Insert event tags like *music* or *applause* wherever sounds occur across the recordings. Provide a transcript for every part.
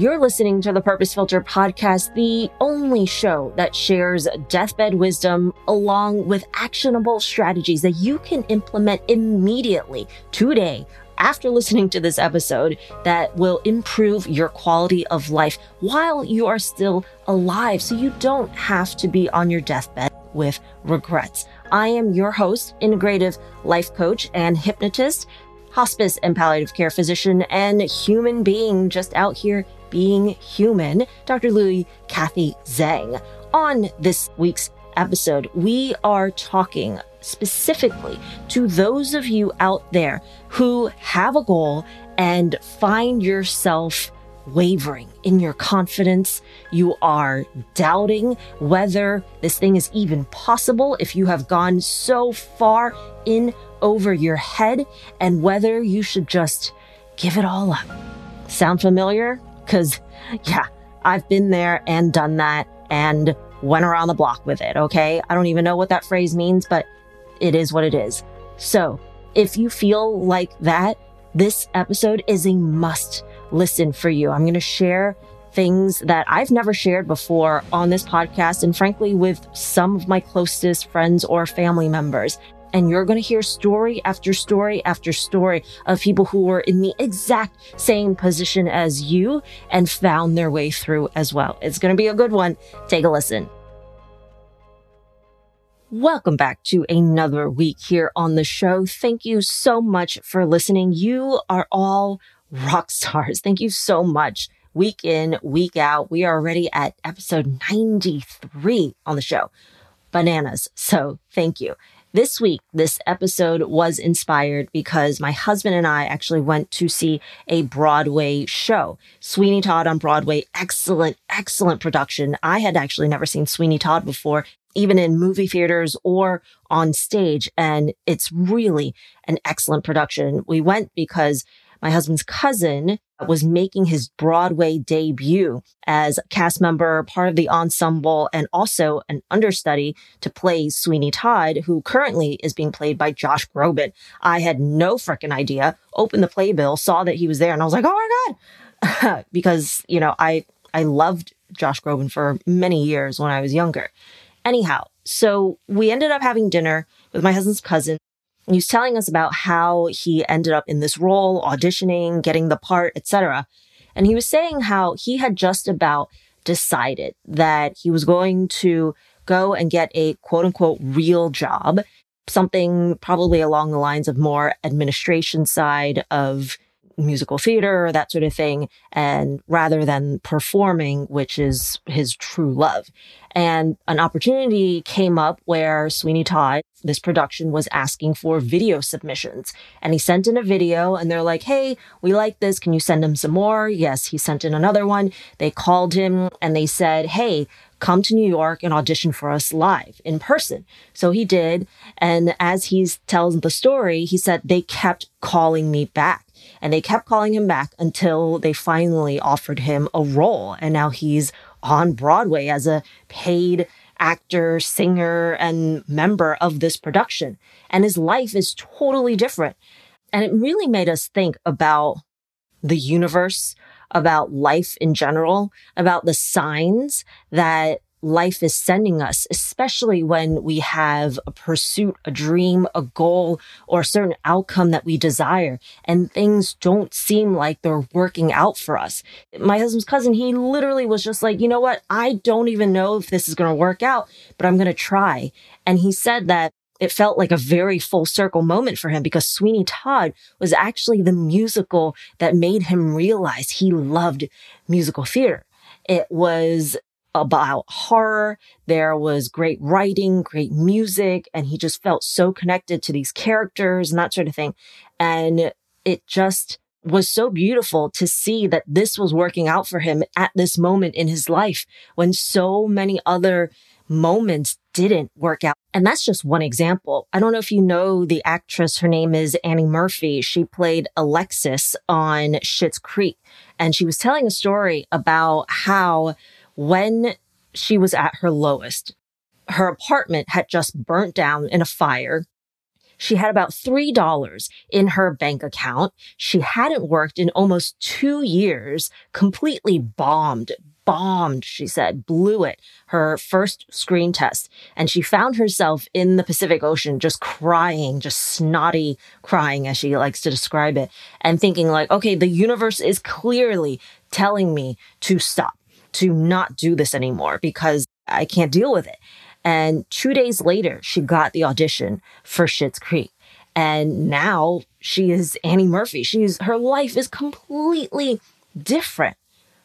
You're listening to the Purpose Filter podcast, the only show that shares deathbed wisdom along with actionable strategies that you can implement immediately today after listening to this episode that will improve your quality of life while you are still alive so you don't have to be on your deathbed with regrets. I am your host, integrative life coach and hypnotist, hospice and palliative care physician, and human being just out here being human, Dr. Louie Kathy Zhang. On this week's episode, we are talking specifically to those of you out there who have a goal and find yourself wavering in your confidence. You are doubting whether this thing is even possible if you have gone so far in over your head and whether you should just give it all up. Sound familiar? Because, yeah, I've been there and done that and went around the block with it, okay? I don't even know what that phrase means, but it is what it is. So, if you feel like that, this episode is a must listen for you. I'm going to share things that I've never shared before on this podcast and frankly with some of my closest friends or family members. And you're going to hear story after story after story of people who were in the exact same position as you and found their way through as well. It's going to be a good one. Take a listen. Welcome back to another week here on the show. Thank you so much for listening. You are all rock stars. Thank you so much. Week in, week out. We are already at episode 93 on the show. Bananas. So thank you. This week, this episode was inspired because my husband and I actually went to see a Broadway show. Sweeney Todd on Broadway. Excellent, excellent production. I had actually never seen Sweeney Todd before, even in movie theaters or on stage. And it's really an excellent production. We went because my husband's cousin was making his Broadway debut as a cast member, part of the ensemble, and also an understudy to play Sweeney Todd, who currently is being played by Josh Groban. I had no freaking idea. Opened the playbill, saw that he was there, and I was like, oh my God. *laughs* because, you know, I, I loved Josh Groban for many years when I was younger. Anyhow, so we ended up having dinner with my husband's cousin he was telling us about how he ended up in this role, auditioning, getting the part, etc. And he was saying how he had just about decided that he was going to go and get a quote unquote real job, something probably along the lines of more administration side of musical theater, that sort of thing, and rather than performing, which is his true love. And an opportunity came up where Sweeney Todd, this production was asking for video submissions. And he sent in a video and they're like, Hey, we like this. Can you send him some more? Yes, he sent in another one. They called him and they said, Hey, come to New York and audition for us live in person. So he did. And as he tells the story, he said they kept calling me back and they kept calling him back until they finally offered him a role. And now he's on Broadway as a paid actor, singer, and member of this production. And his life is totally different. And it really made us think about the universe, about life in general, about the signs that life is sending us, especially when we have a pursuit, a dream, a goal, or a certain outcome that we desire, and things don't seem like they're working out for us. My husband's cousin, he literally was just like, you know what? I don't even know if this is going to work out, but I'm going to try. And he said that it felt like a very full circle moment for him because Sweeney Todd was actually the musical that made him realize he loved musical theater. It was about horror. There was great writing, great music, and he just felt so connected to these characters and that sort of thing. And it just was so beautiful to see that this was working out for him at this moment in his life when so many other moments didn't work out. And that's just one example. I don't know if you know the actress. Her name is Annie Murphy. She played Alexis on Schitt's Creek. And she was telling a story about how when she was at her lowest. Her apartment had just burnt down in a fire. She had about $3 in her bank account. She hadn't worked in almost two years, completely bombed, bombed, she said, blew it, her first screen test. And she found herself in the Pacific Ocean just crying, just snotty crying, as she likes to describe it, and thinking like, okay, the universe is clearly telling me to stop, to not do this anymore because I can't deal with it. And two days later, she got the audition for Schitt's Creek. And now she is Annie Murphy. She's her life is completely different,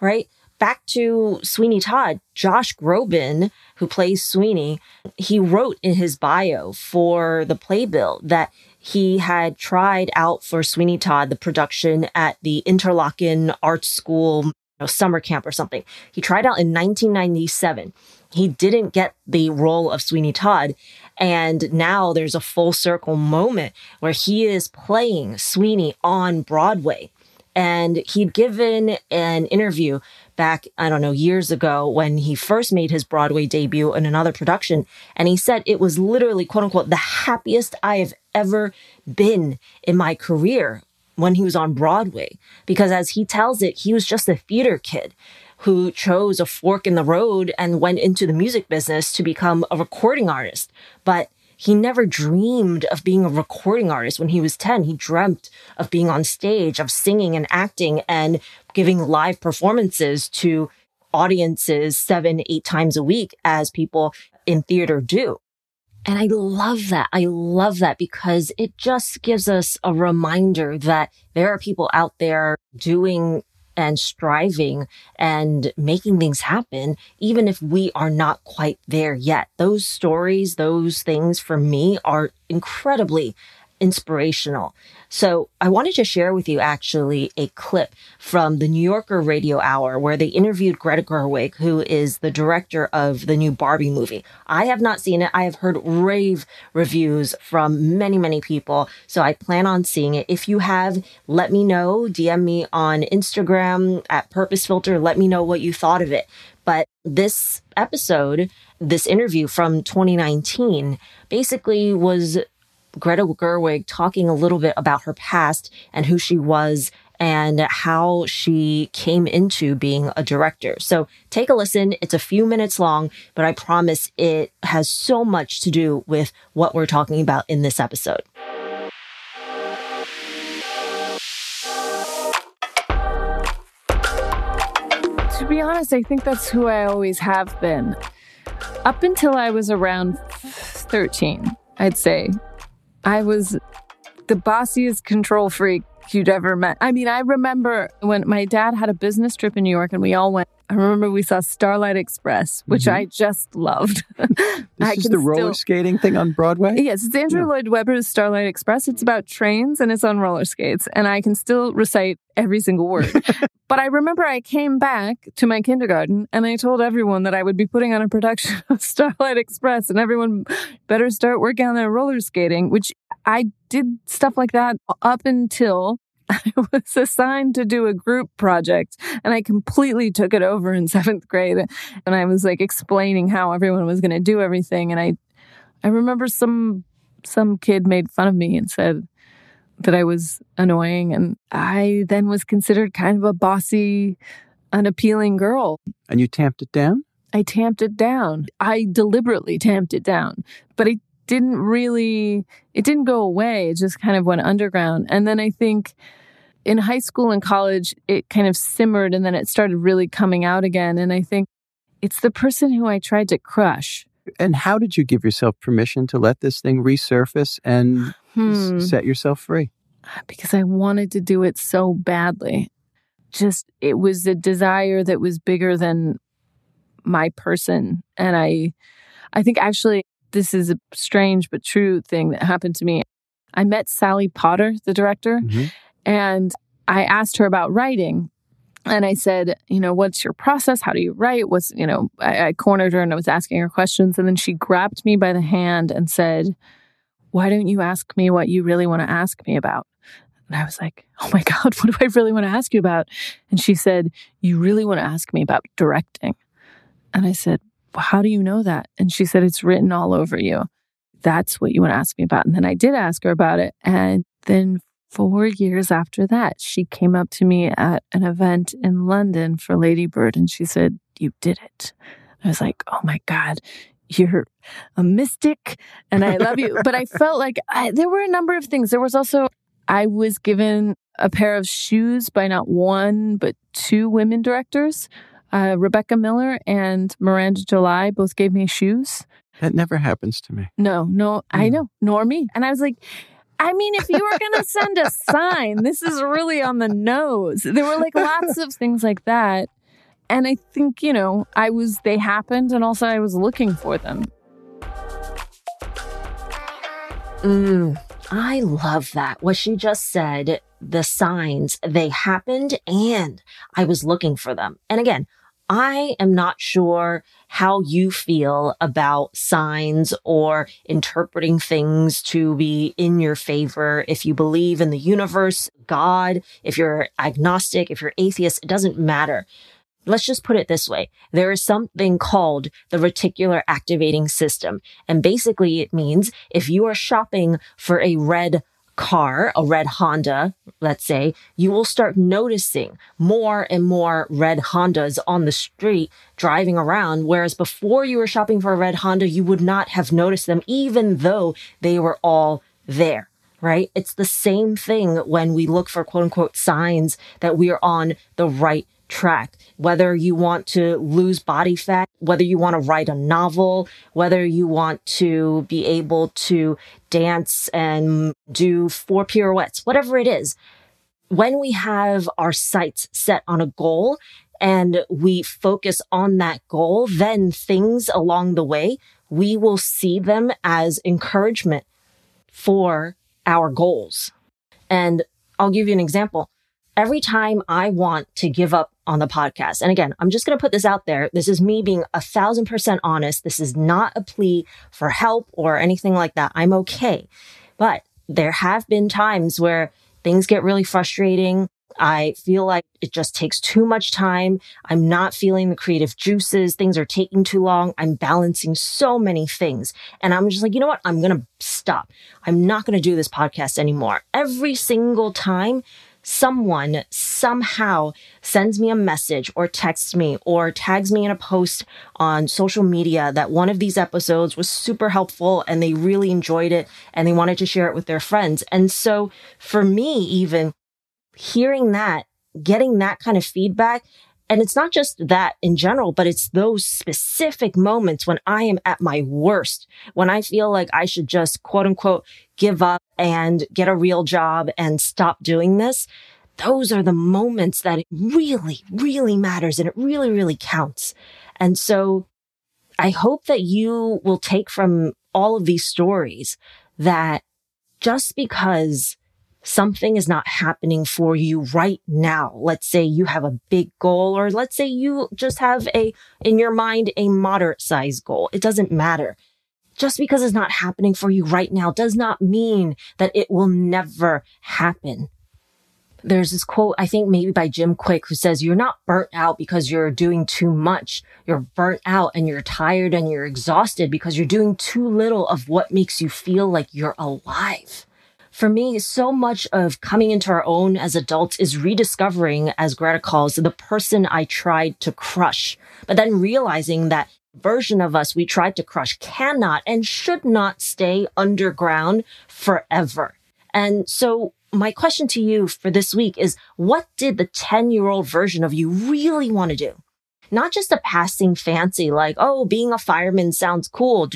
right? Back to Sweeney Todd, Josh Groban, who plays Sweeney, he wrote in his bio for the playbill that he had tried out for Sweeney Todd, the production at the Interlochen Art School know, summer camp or something. He tried out in 1997 he didn't get the role of Sweeney Todd. And now there's a full circle moment where he is playing Sweeney on Broadway. And he'd given an interview back, I don't know, years ago when he first made his Broadway debut in another production. And he said it was literally, quote unquote, the happiest I have ever been in my career when he was on Broadway. Because as he tells it, he was just a theater kid who chose a fork in the road and went into the music business to become a recording artist. But he never dreamed of being a recording artist when he was 10. He dreamt of being on stage, of singing and acting and giving live performances to audiences seven, eight times a week as people in theater do. And I love that. I love that because it just gives us a reminder that there are people out there doing and striving and making things happen, even if we are not quite there yet. Those stories, those things for me are incredibly inspirational. So I wanted to share with you actually a clip from the New Yorker Radio Hour where they interviewed Greta Gerwig, who is the director of the new Barbie movie. I have not seen it. I have heard rave reviews from many, many people. So I plan on seeing it. If you have, let me know. DM me on Instagram at Purpose Filter. Let me know what you thought of it. But this episode, this interview from 2019 basically was Greta Gerwig talking a little bit about her past and who she was and how she came into being a director. So take a listen. It's a few minutes long, but I promise it has so much to do with what we're talking about in this episode. To be honest, I think that's who I always have been. Up until I was around 13, I'd say. I was the bossiest control freak you'd ever met. I mean, I remember when my dad had a business trip in New York and we all went. I remember we saw Starlight Express, which mm-hmm. I just loved. *laughs* this is the roller still... skating thing on Broadway? Yes, it's Andrew yeah. Lloyd Webber's Starlight Express. It's about trains and it's on roller skates. And I can still recite every single word. *laughs* but I remember I came back to my kindergarten and I told everyone that I would be putting on a production *laughs* of Starlight Express and everyone better start working on their roller skating, which I did stuff like that up until *laughs* I was assigned to do a group project and I completely took it over in *laughs* seventh grade. And I was like explaining how everyone was going to do everything. And I, I remember some, some kid made fun of me and said that I was annoying. And I then was considered kind of a bossy, unappealing girl. And you tamped it down? I tamped it down. I deliberately tamped it down, but I didn't really, it didn't go away. It just kind of went underground. And then I think in high school and college, it kind of simmered and then it started really coming out again. And I think it's the person who I tried to crush. And how did you give yourself permission to let this thing resurface and hmm. set yourself free? Because I wanted to do it so badly. Just, it was a desire that was bigger than my person. And I, I think actually this is a strange but true thing that happened to me. I met Sally Potter, the director, mm-hmm. and I asked her about writing. And I said, you know, what's your process? How do you write? What's, you know, I, I cornered her and I was asking her questions. And then she grabbed me by the hand and said, why don't you ask me what you really want to ask me about? And I was like, oh my *laughs* God, what do I really want to ask you about? And she said, you really want to ask me about directing. And I said, how do you know that? And she said, it's written all over you. that's what you want to ask me about. And then I did ask her about it. And then four years after that, she came up to me at an event in London for Ladybird and she said, You did it. I was like, Oh my God, you're a mystic and I love you. but I *laughs* felt like I, there were a number of things. There was also, I was given a pair of shoes by not one, but two women directors. Uh, Rebecca Miller and Miranda July both gave me shoes. That never happens to me. No, no, I know, nor me. And I was like, I mean, if you were going to send a *laughs* sign, this is really on the nose. There were like lots of things like that. And I think, you know, I was, they happened and also I was looking for them. Mm, I love that. What she just said, the signs, they happened and I was looking for them. And again, I am not sure how you feel about signs or interpreting things to be in your favor. If you believe in the universe, God, if you're agnostic, if you're atheist, it doesn't matter. Let's just put it this way. There is something called the reticular activating system. And basically it means if you are shopping for a red car, a red Honda, let's say, you will start noticing more and more red Hondas on the street driving around. Whereas before you were shopping for a red Honda, you would not have noticed them, even though they were all there. Right? It's the same thing when we look for quote unquote signs that we are on the right track. Whether you want to lose body fat, whether you want to write a novel, whether you want to be able to dance and do four pirouettes, whatever it is. When we have our sights set on a goal and we focus on that goal, then things along the way, we will see them as encouragement for our goals. And I'll give you an example every time I want to give up on the podcast, and again, I'm just going to put this out there. This is me being a thousand percent honest. This is not a plea for help or anything like that. I'm okay. But there have been times where things get really frustrating. I feel like it just takes too much time. I'm not feeling the creative juices. Things are taking too long. I'm balancing so many things. And I'm just like, you know what? I'm going to stop. I'm not going to do this podcast anymore. Every single time someone somehow sends me a message or texts me or tags me in a post on social media that one of these episodes was super helpful and they really enjoyed it and they wanted to share it with their friends. And so for me, even hearing that, getting that kind of feedback and it's not just that in general, but it's those specific moments when I am at my worst, when I feel like I should just quote unquote give up and get a real job and stop doing this. Those are the moments that it really, really matters and it really, really counts. And so I hope that you will take from all of these stories that just because something is not happening for you right now. Let's say you have a big goal, or let's say you just have a, in your mind, a moderate size goal. It doesn't matter. Just because it's not happening for you right now does not mean that it will never happen. There's this quote, I think maybe by Jim Kwik, who says, You're not burnt out because you're doing too much. You're burnt out and you're tired and you're exhausted because you're doing too little of what makes you feel like you're alive for me, so much of coming into our own as adults is rediscovering, as Greta calls, the person I tried to crush, but then realizing that version of us we tried to crush cannot and should not stay underground forever. And so my question to you for this week is what did the 10 year old version of you really want to do? Not just a passing fancy like, oh, being a fireman sounds cool,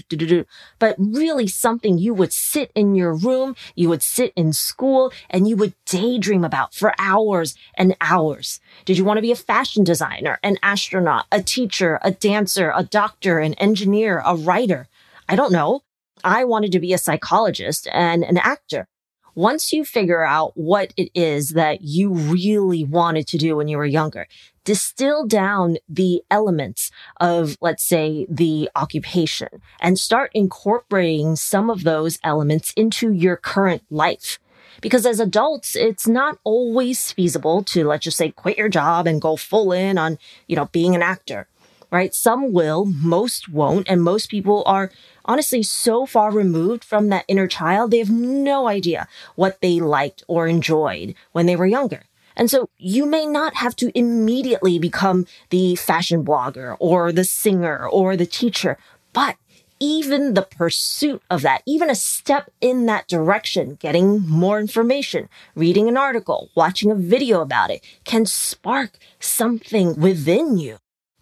but really something you would sit in your room, you would sit in school, and you would daydream about for hours and hours. Did you want to be a fashion designer, an astronaut, a teacher, a dancer, a doctor, an engineer, a writer? I don't know. I wanted to be a psychologist and an actor once you figure out what it is that you really wanted to do when you were younger, distill down the elements of, let's say, the occupation and start incorporating some of those elements into your current life. Because as adults, it's not always feasible to, let's just say, quit your job and go full in on, you know, being an actor. right? Some will, most won't. And most people are honestly so far removed from that inner child, they have no idea what they liked or enjoyed when they were younger. And so you may not have to immediately become the fashion blogger or the singer or the teacher, but even the pursuit of that, even a step in that direction, getting more information, reading an article, watching a video about it can spark something within you.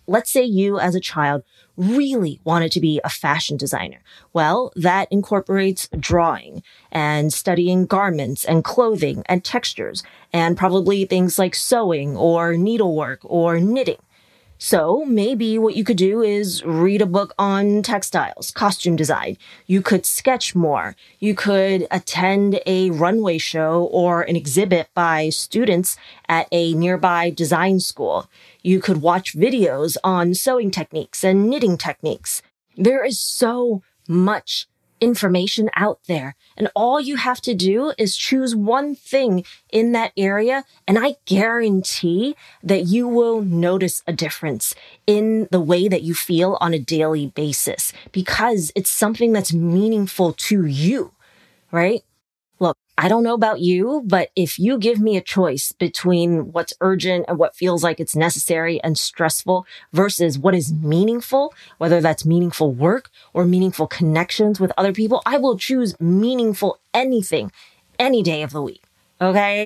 Let's say you as a child really wanted to be a fashion designer. Well, that incorporates drawing and studying garments and clothing and textures and probably things like sewing or needlework or knitting. So maybe what you could do is read a book on textiles, costume design. You could sketch more. You could attend a runway show or an exhibit by students at a nearby design school. You could watch videos on sewing techniques and knitting techniques. There is so much information out there. And all you have to do is choose one thing in that area. And I guarantee that you will notice a difference in the way that you feel on a daily basis because it's something that's meaningful to you, right? I don't know about you, but if you give me a choice between what's urgent and what feels like it's necessary and stressful versus what is meaningful, whether that's meaningful work or meaningful connections with other people, I will choose meaningful anything any day of the week. Okay.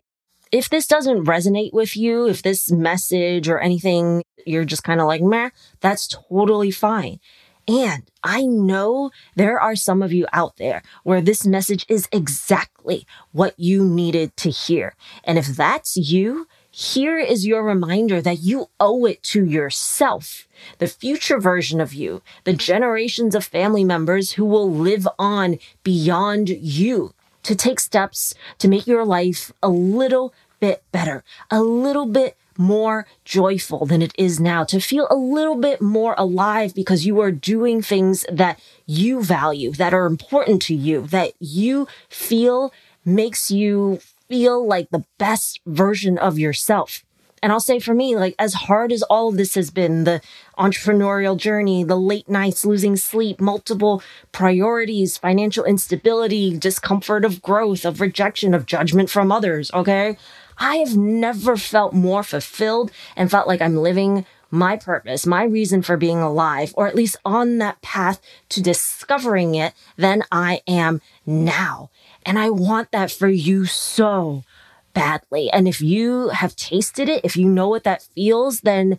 If this doesn't resonate with you, if this message or anything, you're just kind of like, meh, that's totally fine. And I know there are some of you out there where this message is exactly what you needed to hear. And if that's you, here is your reminder that you owe it to yourself, the future version of you, the generations of family members who will live on beyond you to take steps to make your life a little bit better, a little bit more joyful than it is now, to feel a little bit more alive because you are doing things that you value, that are important to you, that you feel makes you feel like the best version of yourself. And I'll say for me, like as hard as all of this has been, the entrepreneurial journey, the late nights, losing sleep, multiple priorities, financial instability, discomfort of growth, of rejection, of judgment from others. Okay. I have never felt more fulfilled and felt like I'm living my purpose, my reason for being alive, or at least on that path to discovering it than I am now. And I want that for you so badly. And if you have tasted it, if you know what that feels, then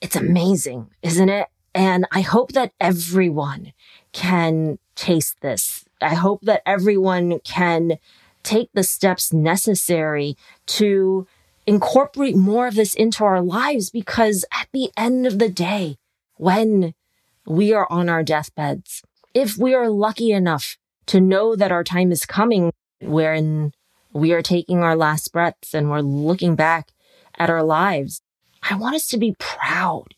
it's amazing, isn't it? And I hope that everyone can taste this. I hope that everyone can take the steps necessary to incorporate more of this into our lives because at the end of the day, when we are on our deathbeds, if we are lucky enough to know that our time is coming wherein we are taking our last breaths and we're looking back at our lives, I want us to be proud.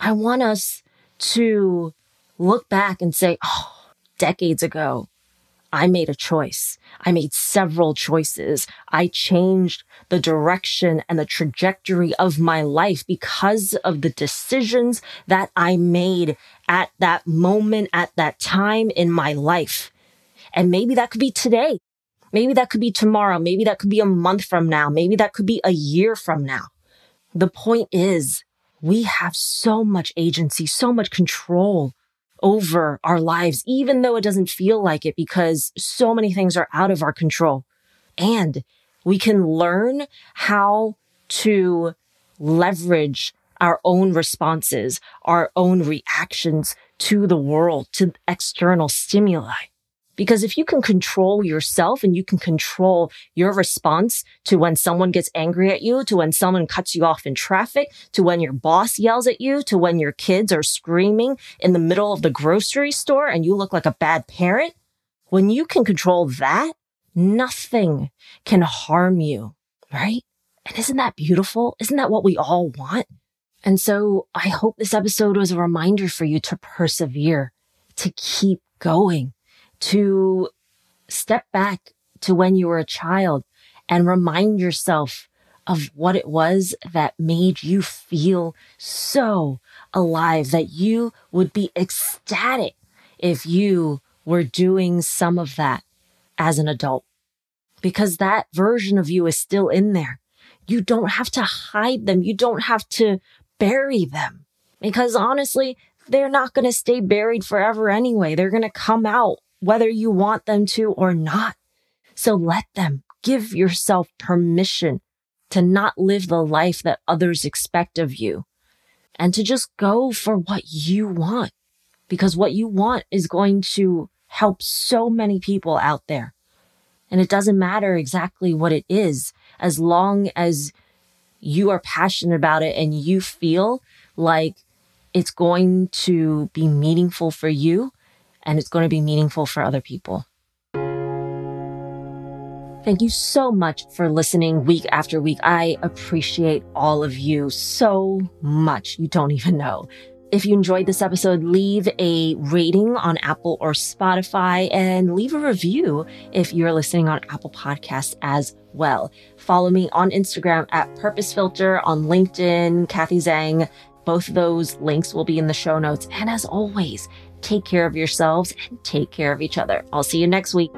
I want us to look back and say, oh, decades ago, I made a choice. I made several choices. I changed the direction and the trajectory of my life because of the decisions that I made at that moment, at that time in my life. And maybe that could be today. Maybe that could be tomorrow. Maybe that could be a month from now. Maybe that could be a year from now. The point is we have so much agency, so much control over our lives, even though it doesn't feel like it because so many things are out of our control. And we can learn how to leverage our own responses, our own reactions to the world, to external stimuli. Because if you can control yourself and you can control your response to when someone gets angry at you, to when someone cuts you off in traffic, to when your boss yells at you, to when your kids are screaming in the middle of the grocery store and you look like a bad parent, when you can control that, nothing can harm you, right? And isn't that beautiful? Isn't that what we all want? And so I hope this episode was a reminder for you to persevere, to keep going to step back to when you were a child and remind yourself of what it was that made you feel so alive that you would be ecstatic if you were doing some of that as an adult. Because that version of you is still in there. You don't have to hide them. You don't have to bury them. Because honestly, they're not going to stay buried forever anyway. They're going to come out whether you want them to or not. So let them give yourself permission to not live the life that others expect of you and to just go for what you want because what you want is going to help so many people out there. And it doesn't matter exactly what it is as long as you are passionate about it and you feel like it's going to be meaningful for you and it's going to be meaningful for other people. Thank you so much for listening week after week. I appreciate all of you so much. You don't even know. If you enjoyed this episode, leave a rating on Apple or Spotify and leave a review if you're listening on Apple Podcasts as well. Follow me on Instagram at Purpose Filter, on LinkedIn, Kathy Zhang. Both of those links will be in the show notes. And as always, take care of yourselves and take care of each other. I'll see you next week.